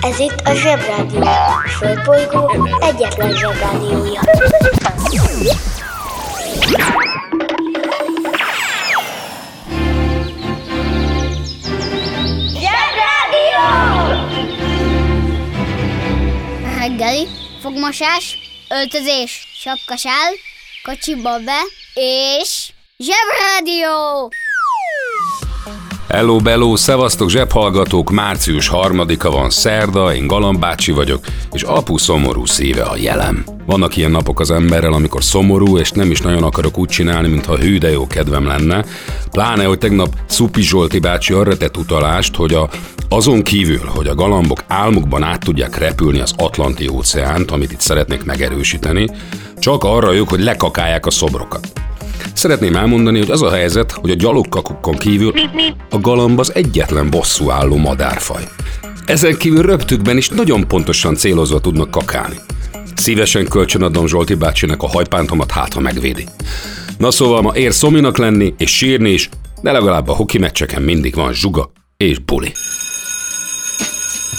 Ez itt a Zsebrádió. A Földbolygó egyetlen Zsebrádiója. Zsebrádió! Reggeli, fogmosás, öltözés, sapkasál, kocsiba be, és zsebrádió! Hello, bello, szevasztok zsebhallgatók, március harmadika van szerda, én Galambácsi vagyok, és apu szomorú szíve a jelem. Vannak ilyen napok az emberrel, amikor szomorú, és nem is nagyon akarok úgy csinálni, mintha hű de jó kedvem lenne. Pláne, hogy tegnap Szupi Zsolti bácsi arra tett utalást, hogy a, azon kívül, hogy a galambok álmukban át tudják repülni az Atlanti óceánt, amit itt szeretnék megerősíteni, csak arra jók, hogy lekakálják a szobrokat. Szeretném elmondani, hogy az a helyzet, hogy a gyalogkakukon kívül a galamb az egyetlen bosszú álló madárfaj. Ezen kívül röptükben is nagyon pontosan célozva tudnak kakálni. Szívesen kölcsönadom Zsolti bácsinak a hajpántomat, hát ha megvédi. Na szóval ma ér szominak lenni és sírni is, de legalább a hoki meccseken mindig van zsuga és buli.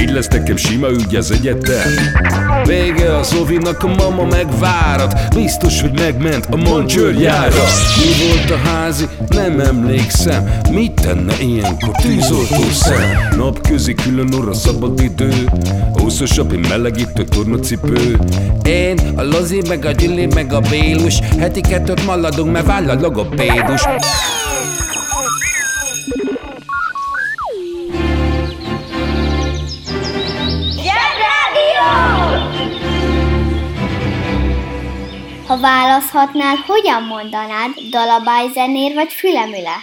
Így lesz nekem sima ügy az egyetem. Vége az ovinak, a mama megvárat. Biztos, hogy megment a mancsőrjára Mi volt a házi? Nem emlékszem. Mit tenne ilyenkor tűzoltó szem? Napközi külön orra szabad idő. Húszosabb, én melegítő tornacipő. Én, a Lozi, meg a Gyüli, meg a Bélus. Heti kettőt maladunk, mert váll a logopédus Ha választhatnál, hogyan mondanád dalabályzenér vagy fülemüle?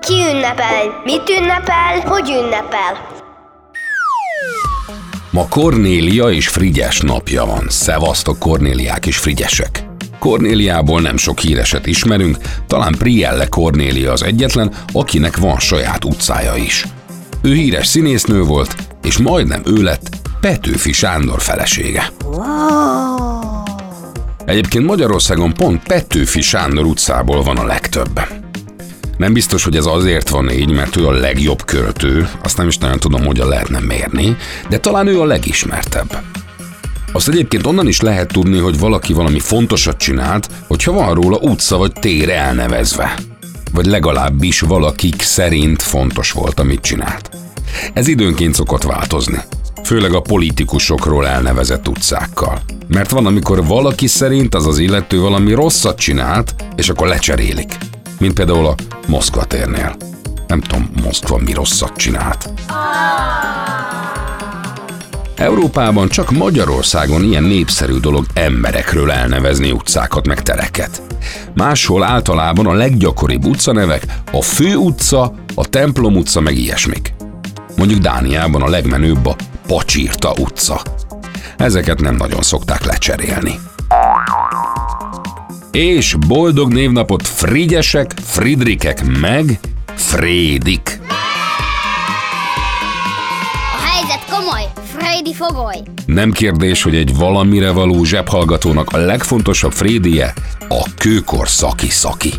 Ki ünnepel? Mit ünnepel? Hogy ünnepel? Ma Kornélia és Frigyes napja van. Szevasztok Kornéliák és Frigyesek. Kornéliából nem sok híreset ismerünk, talán Prielle Kornélia az egyetlen, akinek van saját utcája is. Ő híres színésznő volt, és majdnem ő lett Petőfi Sándor felesége. Egyébként Magyarországon pont Petőfi Sándor utcából van a legtöbb. Nem biztos, hogy ez azért van így, mert ő a legjobb költő, azt nem is nagyon tudom, hogyan lehetne mérni, de talán ő a legismertebb. Azt egyébként onnan is lehet tudni, hogy valaki valami fontosat csinált, hogyha van róla utca vagy tér elnevezve. Vagy legalábbis valakik szerint fontos volt, amit csinált. Ez időnként szokott változni. Főleg a politikusokról elnevezett utcákkal. Mert van, amikor valaki szerint az az illető valami rosszat csinált, és akkor lecserélik. Mint például a Moszkva térnél. Nem tudom, Moszkva mi rosszat csinált. Európában csak Magyarországon ilyen népszerű dolog emberekről elnevezni utcákat meg tereket. Máshol általában a leggyakoribb utcanevek a Fő utca, a Templom utca meg ilyesmik. Mondjuk Dániában a legmenőbb a Pacsirta utca. Ezeket nem nagyon szokták lecserélni. És boldog névnapot Frigyesek, Fridrikek meg Frédik. A helyzet komoly, Freddy fogoly! Nem kérdés, hogy egy valamire való zsebhallgatónak a legfontosabb Frédie a kőkor szaki-szaki.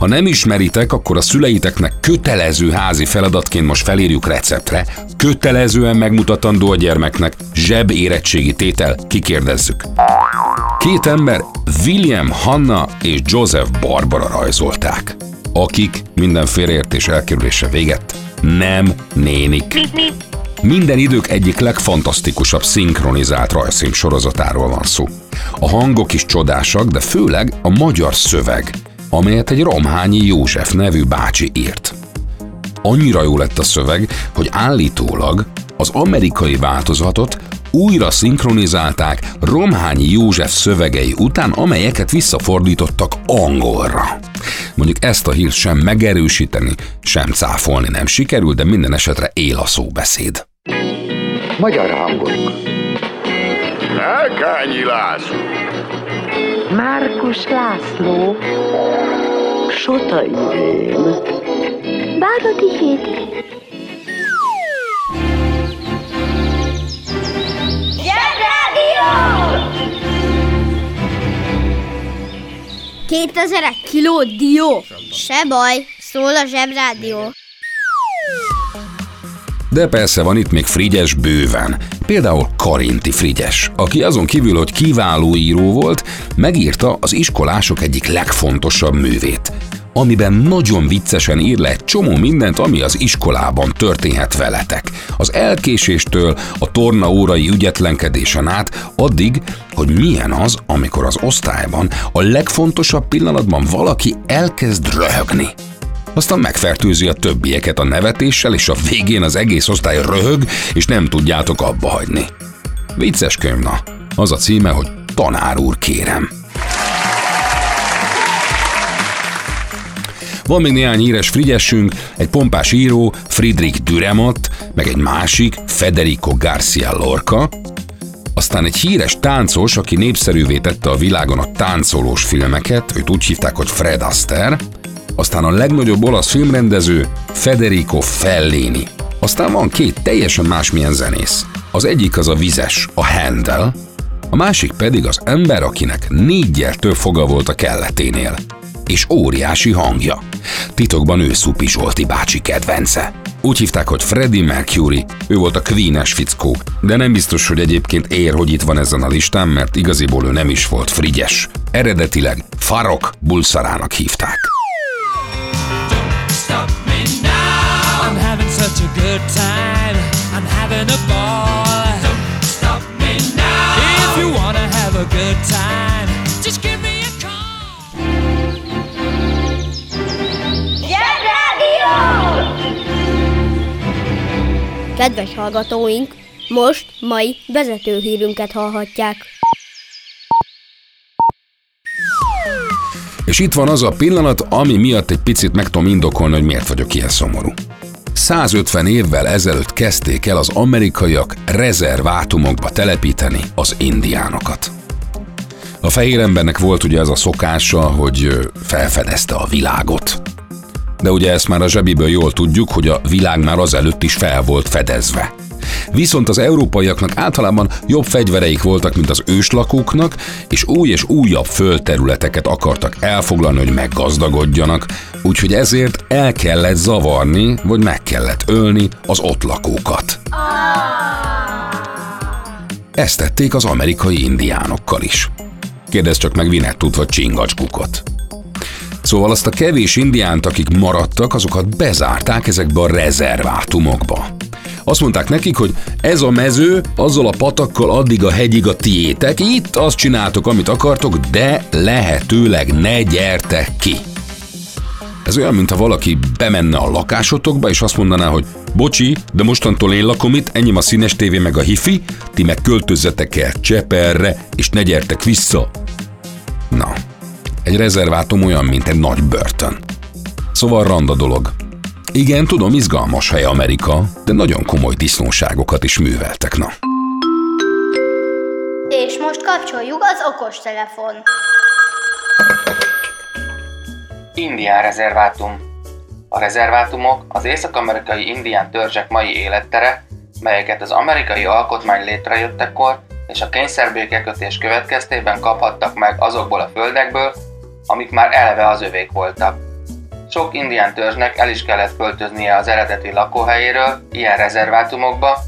Ha nem ismeritek, akkor a szüleiteknek kötelező házi feladatként most felírjuk receptre, kötelezően megmutatandó a gyermeknek, zseb érettségi tétel, kikérdezzük. Két ember, William Hanna és Joseph Barbara rajzolták, akik minden félreértés elkerülése véget nem nénik. Minden idők egyik legfantasztikusabb szinkronizált rajzfilm sorozatáról van szó. A hangok is csodásak, de főleg a magyar szöveg, amelyet egy Romhányi József nevű bácsi írt. Annyira jó lett a szöveg, hogy állítólag az amerikai változatot újra szinkronizálták Romhányi József szövegei után, amelyeket visszafordítottak angolra. Mondjuk ezt a hírt sem megerősíteni, sem cáfolni nem sikerül, de minden esetre él a szóbeszéd. Magyar hangok. Elkányi László. Márkus László. Sota Irén. Bárodi Hédi. Zsebrádió! 2000 kiló dió. Se baj, szól a zsebrádió. De persze van itt még Frigyes bőven. Például Karinti Frigyes, aki azon kívül, hogy kiváló író volt, megírta az iskolások egyik legfontosabb művét, amiben nagyon viccesen ír le egy csomó mindent, ami az iskolában történhet veletek. Az elkéséstől, a tornaórai ügyetlenkedésen át, addig, hogy milyen az, amikor az osztályban a legfontosabb pillanatban valaki elkezd röhögni. Aztán megfertőzi a többieket a nevetéssel, és a végén az egész osztály röhög, és nem tudjátok abba hagyni. Vicces könyv, na. Az a címe, hogy Tanár úr, kérem. Van még néhány híres frigyesünk, egy pompás író, Friedrich Dürrematt, meg egy másik, Federico Garcia Lorca, aztán egy híres táncos, aki népszerűvé tette a világon a táncolós filmeket, őt úgy hívták, hogy Fred Astaire, aztán a legnagyobb olasz filmrendező Federico Fellini. Aztán van két teljesen másmilyen zenész. Az egyik az a vizes, a Handel, a másik pedig az ember, akinek négyel több foga volt a kelleténél. És óriási hangja. Titokban ő Szupi Zsolti bácsi kedvence. Úgy hívták, hogy Freddie Mercury, ő volt a Queen-es fickó, de nem biztos, hogy egyébként ér, hogy itt van ezen a listán, mert igaziból ő nem is volt frigyes. Eredetileg Farok Bulsarának hívták. Good time. I'm having a ball. Don't stop me now. If you wanna have a good time, just give me a call. Zsebrádió! Kedves hallgatóink, most mai vezetőhírünket hallhatják. És itt van az a pillanat, ami miatt egy picit meg tudom indokolni, hogy miért vagyok ilyen szomorú. 150 évvel ezelőtt kezdték el az amerikaiak rezervátumokba telepíteni az indiánokat. A fehér embernek volt ugye az a szokása, hogy felfedezte a világot. De ugye ezt már a zsebiből jól tudjuk, hogy a világ már azelőtt is fel volt fedezve. Viszont az európaiaknak általában jobb fegyvereik voltak, mint az őslakóknak, és új és újabb földterületeket akartak elfoglalni, hogy meggazdagodjanak, úgyhogy ezért el kellett zavarni, vagy meg kellett ölni az ott lakókat. Ezt tették az amerikai indiánokkal is. Kérdezz csak meg Vinettut vagy Csingacskukot. Szóval azt a kevés indiánt, akik maradtak, azokat bezárták ezekbe a rezervátumokba. Azt mondták nekik, hogy ez a mező, azzal a patakkal addig a hegyig a tiétek, itt azt csináltok, amit akartok, de lehetőleg ne gyertek ki. Ez olyan, mintha valaki bemenne a lakásotokba, és azt mondaná, hogy bocsi, de mostantól én lakom itt, enyém a színes tévé meg a hifi, ti meg költözzetek el Cseperre, és ne gyertek vissza. Egy rezervátum olyan, mint egy nagy börtön. Szóval randa dolog. Igen, tudom, izgalmas hely Amerika, de nagyon komoly disznóságokat is műveltek, na. És most kapcsoljuk az okostelefon. Indián rezervátum. A rezervátumok az észak-amerikai indián törzsek mai élettere, melyeket az amerikai alkotmány létrejöttekor és a kényszerbékekötés következtében kaphattak meg azokból a földekből, amik már eleve az övék voltak. Sok indián törzsnek el is kellett költöznie az eredeti lakóhelyéről ilyen rezervátumokba,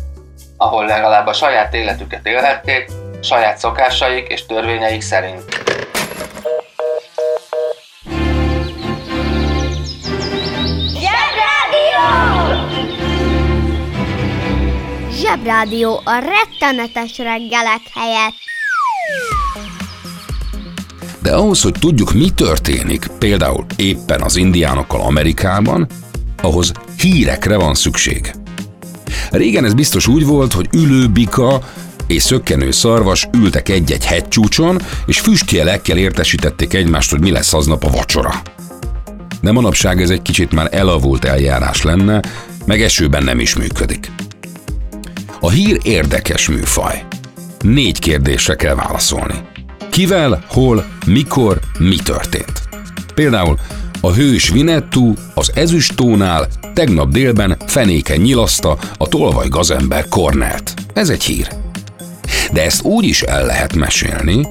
ahol legalább a saját életüket élhették, saját szokásaik és törvényeik szerint. Zsebrádió! Zsebrádió a rettenetes reggelek helyett. De ahhoz, hogy tudjuk, mi történik, például éppen az indiánokkal Amerikában, ahhoz hírekre van szükség. Régen ez biztos úgy volt, hogy ülőbika és szökkenő szarvas ültek egy-egy hegycsúcson, és füstjelekkel értesítették egymást, hogy mi lesz aznap a vacsora. de manapság ez egy kicsit már elavult eljárás lenne, meg esőben nem is működik. A hír érdekes műfaj. Négy kérdésre kell válaszolni. Kivel, hol, mikor, mi történt. Például a hős Vinettu az ezüstónál tegnap délben fenéken nyilaszta a tolvaj gazember Kornelt. Ez egy hír. De ezt úgy is el lehet mesélni,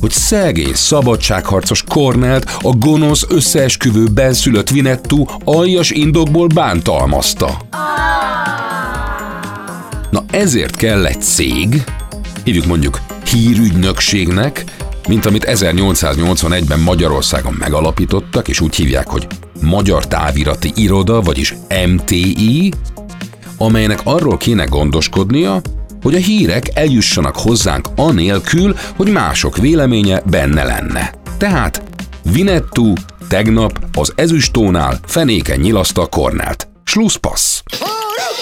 hogy szegény szabadságharcos Kornelt a gonosz összeesküvő benszülött Vinettu aljas indokból bántalmazta. Na ezért kell egy cég, hívjuk mondjuk hírügynökségnek, mint amit 1881-ben Magyarországon megalapítottak, és úgy hívják, hogy Magyar Távirati Iroda, vagyis MTI, amelynek arról kéne gondoskodnia, hogy a hírek eljussanak hozzánk anélkül, hogy mások véleménye benne lenne. Tehát Vinettu tegnap az ezüstónál fenéken nyilaszta a kornelt. Schlusspassz!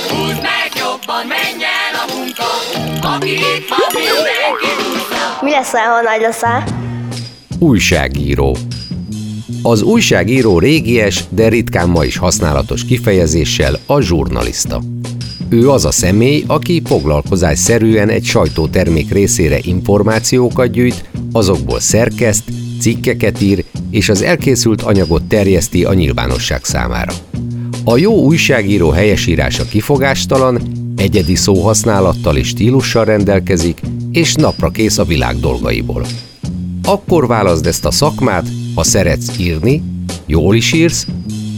Húzd meg jobban, menjen a munka, aki itt van, mindenki Mi leszel, ha nagy leszel? Újságíró. Az újságíró régies, de ritkán ma is használatos kifejezéssel a zsurnalista. Ő az a személy, aki foglalkozásszerűen egy sajtótermék részére információkat gyűjt, azokból szerkeszt, cikkeket ír, és az elkészült anyagot terjeszti a nyilvánosság számára. A jó újságíró helyesírása kifogástalan, egyedi szóhasználattal és stílussal rendelkezik, és napra kész a világ dolgaiból. Akkor válaszd ezt a szakmát, ha szeretsz írni, jól is írsz,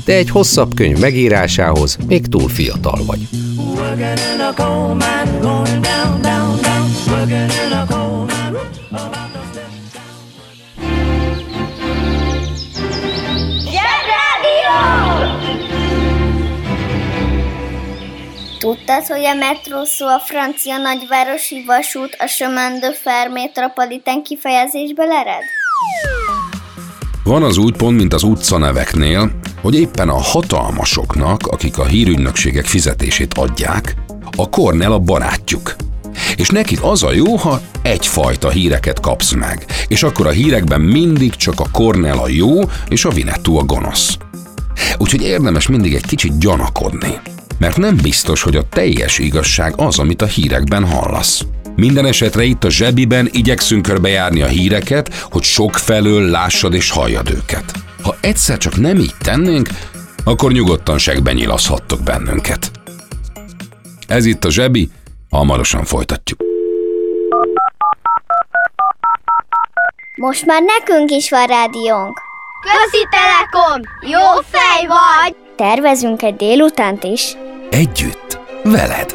de egy hosszabb könyv megírásához még túl fiatal vagy. Working in a coal mine, going down, down, down. Working in a coal mine, Tudtad, hogy a metró szó a francia nagyvárosi vasút a chemin de fer metropolitán kifejezésből ered? Van az úgy pont, mint az utcaneveknél, hogy éppen a hatalmasoknak, akik a hírügynökségek fizetését adják, a Cornell a barátjuk. És nekik az a jó, ha egyfajta híreket kapsz meg, és akkor a hírekben mindig csak a Cornell a jó, és a Vinettu a gonosz. Úgyhogy érdemes mindig egy kicsit gyanakodni, mert nem biztos, hogy a teljes igazság az, amit a hírekben hallasz. Minden esetre itt a zsebiben igyekszünk körbejárni a híreket, hogy sok felől lássad és halljad őket. Ha egyszer csak nem így tennénk, akkor nyugodtan segben nyilaszhattok bennünket. Ez itt a zsebi, hamarosan folytatjuk. Most már nekünk is van rádiónk. Közi Telekom! Jó fej vagy! Tervezünk egy délutánt is. Együtt, veled.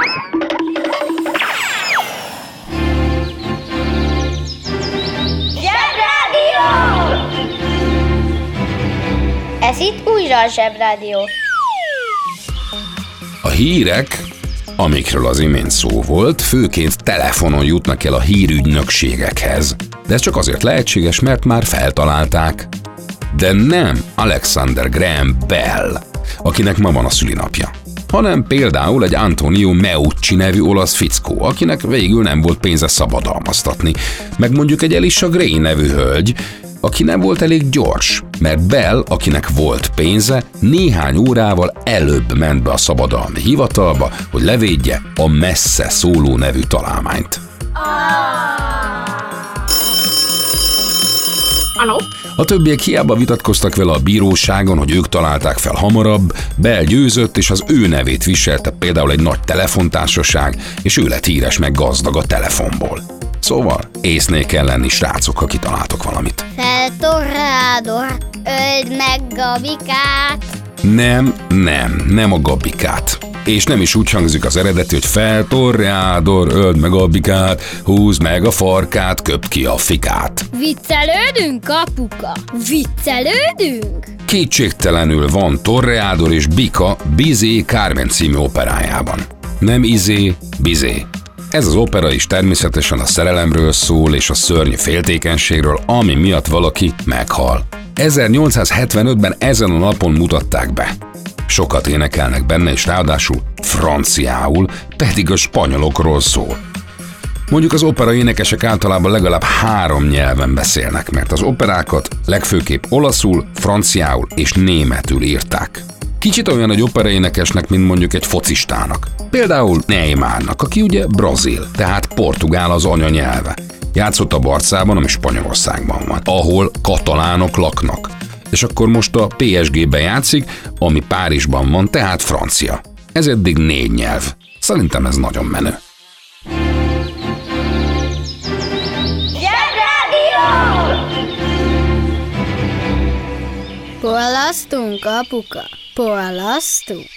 Újra a Zsebrádió. A hírek, amikről az imént szó volt, főként telefonon jutnak el a hírügynökségekhez. De ez csak azért lehetséges, mert már feltalálták. De nem Alexander Graham Bell, akinek ma van a szülinapja hanem például egy Antonio Meucci nevű olasz fickó, akinek végül nem volt pénze szabadalmaztatni, meg mondjuk egy Elisha Gray nevű hölgy, aki nem volt elég gyors, mert Bell, akinek volt pénze, néhány órával előbb ment be a szabadalmi hivatalba, hogy levédje a messze szóló nevű találmányt. A többiek hiába vitatkoztak vele a bíróságon, hogy ők találták fel hamarabb, Bell győzött, és az ő nevét viselte például egy nagy telefontársaság, és ő lett híres meg gazdag a telefonból. Szóval észnél kell lenni, srácok, ha kitaláltok valamit. Feltorrádor, öld meg Gabikát. Nem, nem, nem a gabikát. És nem is úgy hangzik az eredeti, hogy feltorrádor, öld meg a bikát, húzd meg a farkát, köpt ki a fikát. Viccelődünk, apuka? Viccelődünk? Kétségtelenül van Torreádor és Bika Bizé Carmen című operájában. Nem izé, bizé. Ez az opera is természetesen a szerelemről szól és a szörnyű féltékenységről, ami miatt valaki meghal. 1875-ben ezen a napon mutatták be. Sokat énekelnek benne, és ráadásul franciául, pedig a spanyolokról szól. Mondjuk az opera énekesek általában legalább három nyelven beszélnek, mert az operákat legfőképp olaszul, franciául és németül írták. Kicsit olyan egy operaénekesnek, mint mondjuk egy focistának. Például Neymarnak, aki ugye brazil, tehát portugál az anyanyelve. Játszott a Barcában, ami Spanyolországban van, ahol katalánok laknak. És akkor most a PSG-ben játszik, ami Párizsban van, tehát francia. Ez eddig négy nyelv. Szerintem ez nagyon menő. Porlasztunk, apuka? Porlasztunk?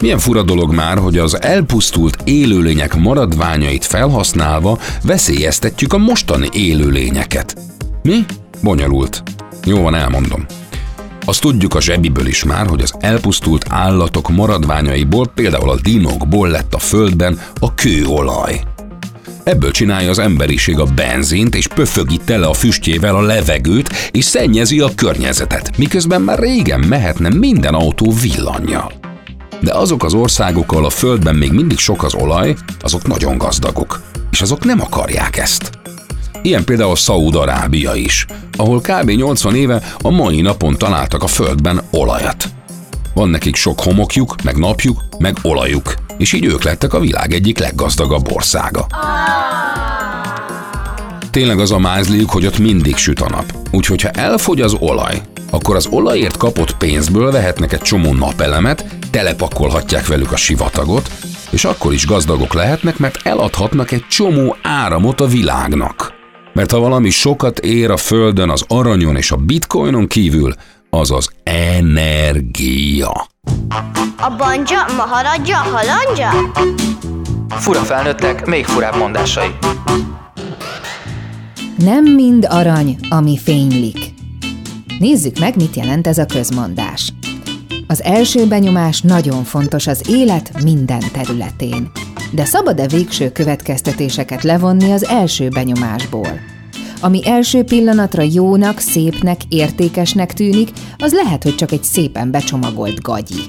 Milyen fura dolog már, hogy az elpusztult élőlények maradványait felhasználva veszélyeztetjük a mostani élőlényeket. Mi? Bonyolult. Jó van, elmondom. Azt tudjuk a zsebiből is már, hogy az elpusztult állatok maradványaiból, például a dinókból lett a földben a kőolaj. Ebből csinálja az emberiség a benzint, és pöfögi tele a füstjével a levegőt, és szennyezi a környezetet, miközben már régen mehetne minden autó villannyal. De azok az országok, ahol a földben még mindig sok az olaj, azok nagyon gazdagok, és azok nem akarják ezt. Ilyen például Szaúd-Arábia is, ahol kb. 80 éve a mai napon találtak a földben olajat. Van nekik sok homokjuk, meg napjuk, meg olajuk, és így ők lettek a világ egyik leggazdagabb országa. Tényleg az a mázliuk, hogy ott mindig süt a nap. Úgyhogy ha elfogy az olaj, akkor az olajért kapott pénzből vehetnek egy csomó napelemet, telepakolhatják velük a sivatagot, és akkor is gazdagok lehetnek, mert eladhatnak egy csomó áramot a világnak. Mert ha valami sokat ér a Földön az aranyon és a bitcoinon kívül, az az energia. A banja, maharadja, halandja? Fura felnőttek, még furább mondásai. Nem mind arany, ami fénylik. Nézzük meg, mit jelent ez a közmondás. Az első benyomás nagyon fontos az élet minden területén. De szabad-e végső következtetéseket levonni az első benyomásból? Ami első pillanatra jónak, szépnek, értékesnek tűnik, az lehet, hogy csak egy szépen becsomagolt gagyi.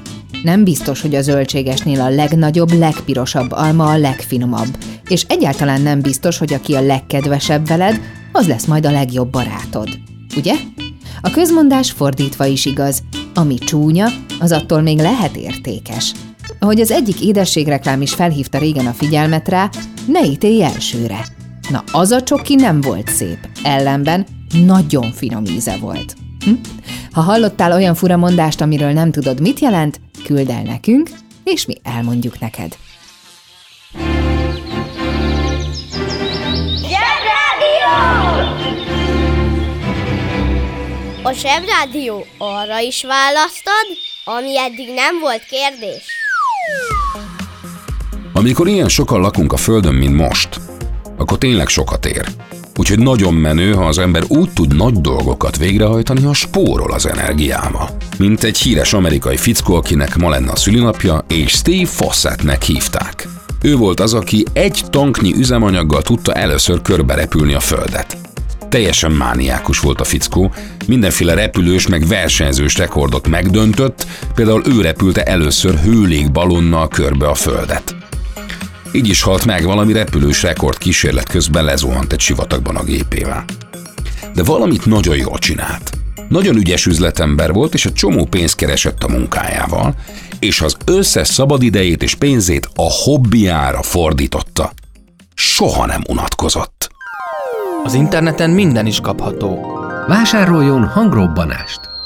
Nem biztos, hogy a zöldségesnél a legnagyobb, legpirosabb alma a legfinomabb, és egyáltalán nem biztos, hogy aki a legkedvesebb veled, az lesz majd a legjobb barátod. Ugye? A közmondás fordítva is igaz. Ami csúnya, az attól még lehet értékes. Ahogy az egyik édességreklám is felhívta régen a figyelmet rá, ne ítélj elsőre. Na, az a csoki nem volt szép, ellenben nagyon finom íze volt. Hm? Ha hallottál olyan fura mondást, amiről nem tudod, mit jelent, küld el nekünk, és mi elmondjuk neked. Zsebrádió! A zsebrádió arra is választad, ami eddig nem volt kérdés. Amikor ilyen sokan lakunk a Földön, mint most, akkor tényleg sokat ér. Úgyhogy nagyon menő, ha az ember úgy tud nagy dolgokat végrehajtani, ha spórol az energiával. Mint egy híres amerikai fickó, akinek ma lenne a szülinapja, és Steve Fossettnek hívták. Ő volt az, aki egy tanknyi üzemanyaggal tudta először körberepülni a Földet. Teljesen mániákus volt a fickó, mindenféle repülős meg versenyzős rekordot megdöntött, például ő repülte először hőlékbalonnal körbe a Földet. Így is halt meg valami repülős rekord kísérlet közben lezuhant egy sivatagban a gépével. De valamit nagyon jól csinált. Nagyon ügyes üzletember volt, és a csomó pénzt keresett a munkájával, és az összes szabadidejét és pénzét a hobbiára fordította. Soha nem unatkozott. Az interneten minden is kapható. Vásároljon hangrobbanást!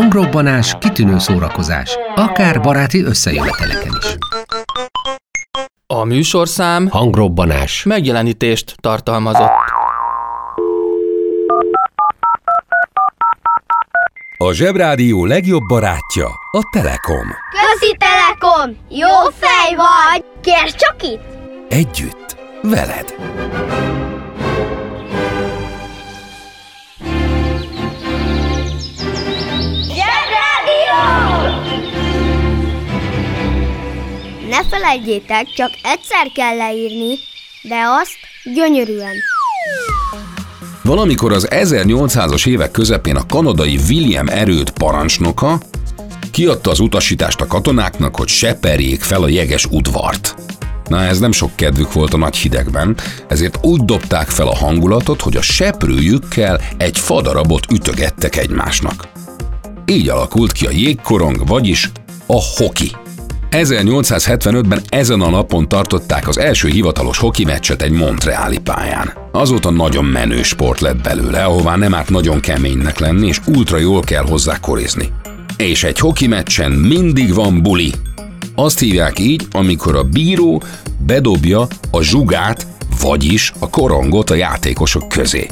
Hangrobbanás kitűnő szórakozás, akár baráti összejöveteleken is. A műsorszám Hangrobbanás. megjelenítést tartalmazott. A Zsebrádió legjobb barátja a Telekom. Közi Telekom! Jó fej vagy! Kérd csak itt! Együtt, veled. Ne felejtjétek, csak egyszer kell leírni, de azt gyönyörűen. Valamikor az 1800-as évek közepén a kanadai William erőd parancsnoka kiadta az utasítást a katonáknak, hogy seperjék fel a jeges udvart. Na ez nem sok kedvük volt a nagy hidegben, ezért úgy dobták fel a hangulatot, hogy a seprőjükkel egy fadarabot ütögettek egymásnak. Így alakult ki a jégkorong, vagyis a hoki. 1875-ben ezen a napon tartották az első hivatalos hoki meccset egy montreáli pályán. Azóta nagyon menő sport lett belőle, ahová nem árt nagyon keménynek lenni, és ultra jól kell hozzá korizni. És egy hoki meccsen mindig van buli. Azt hívják így, amikor a bíró bedobja a zsugát, vagyis a korongot a játékosok közé.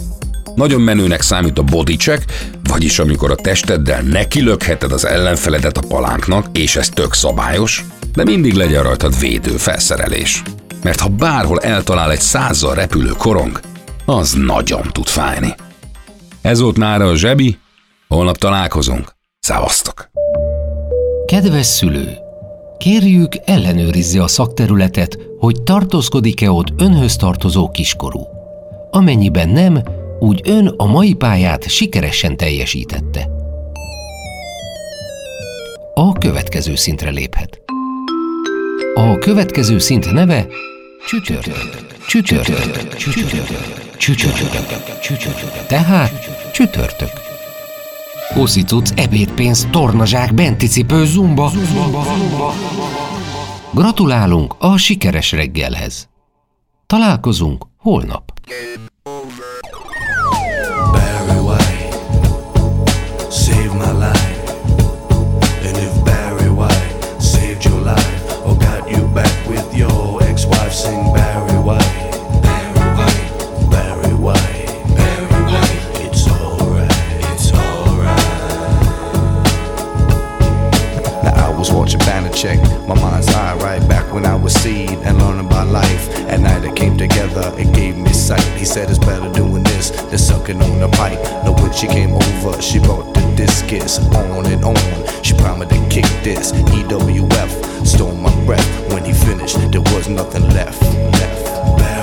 Nagyon menőnek számít a body check, vagyis amikor a testeddel nekilökheted az ellenfeledet a palánknak, és ez tök szabályos, de mindig legyen rajtad védő felszerelés. Mert ha bárhol eltalál egy százzal repülő korong, az nagyon tud fájni. Ez volt már a zsebi, holnap találkozunk. Szávasztok! Kedves szülő! Kérjük, ellenőrizze a szakterületet, hogy tartózkodik-e ott önhöz tartozó kiskorú. Amennyiben nem, úgy ön a mai pályát sikeresen teljesítette. A következő szintre léphet. A következő szint neve csütörtök. Csütörtök. Csütörtök. Csütörtök. Csütörtök. Tehát csütörtök. Uszicuc, ebédpénz, tornazsák, benticipő, zumba. zumba, zumba. Gratulálunk a sikeres reggelhez. Találkozunk holnap. She came over, she brought the discus on and on. She promised to kick this EWF, stole my breath. When he finished, there was nothing left. Left. Barry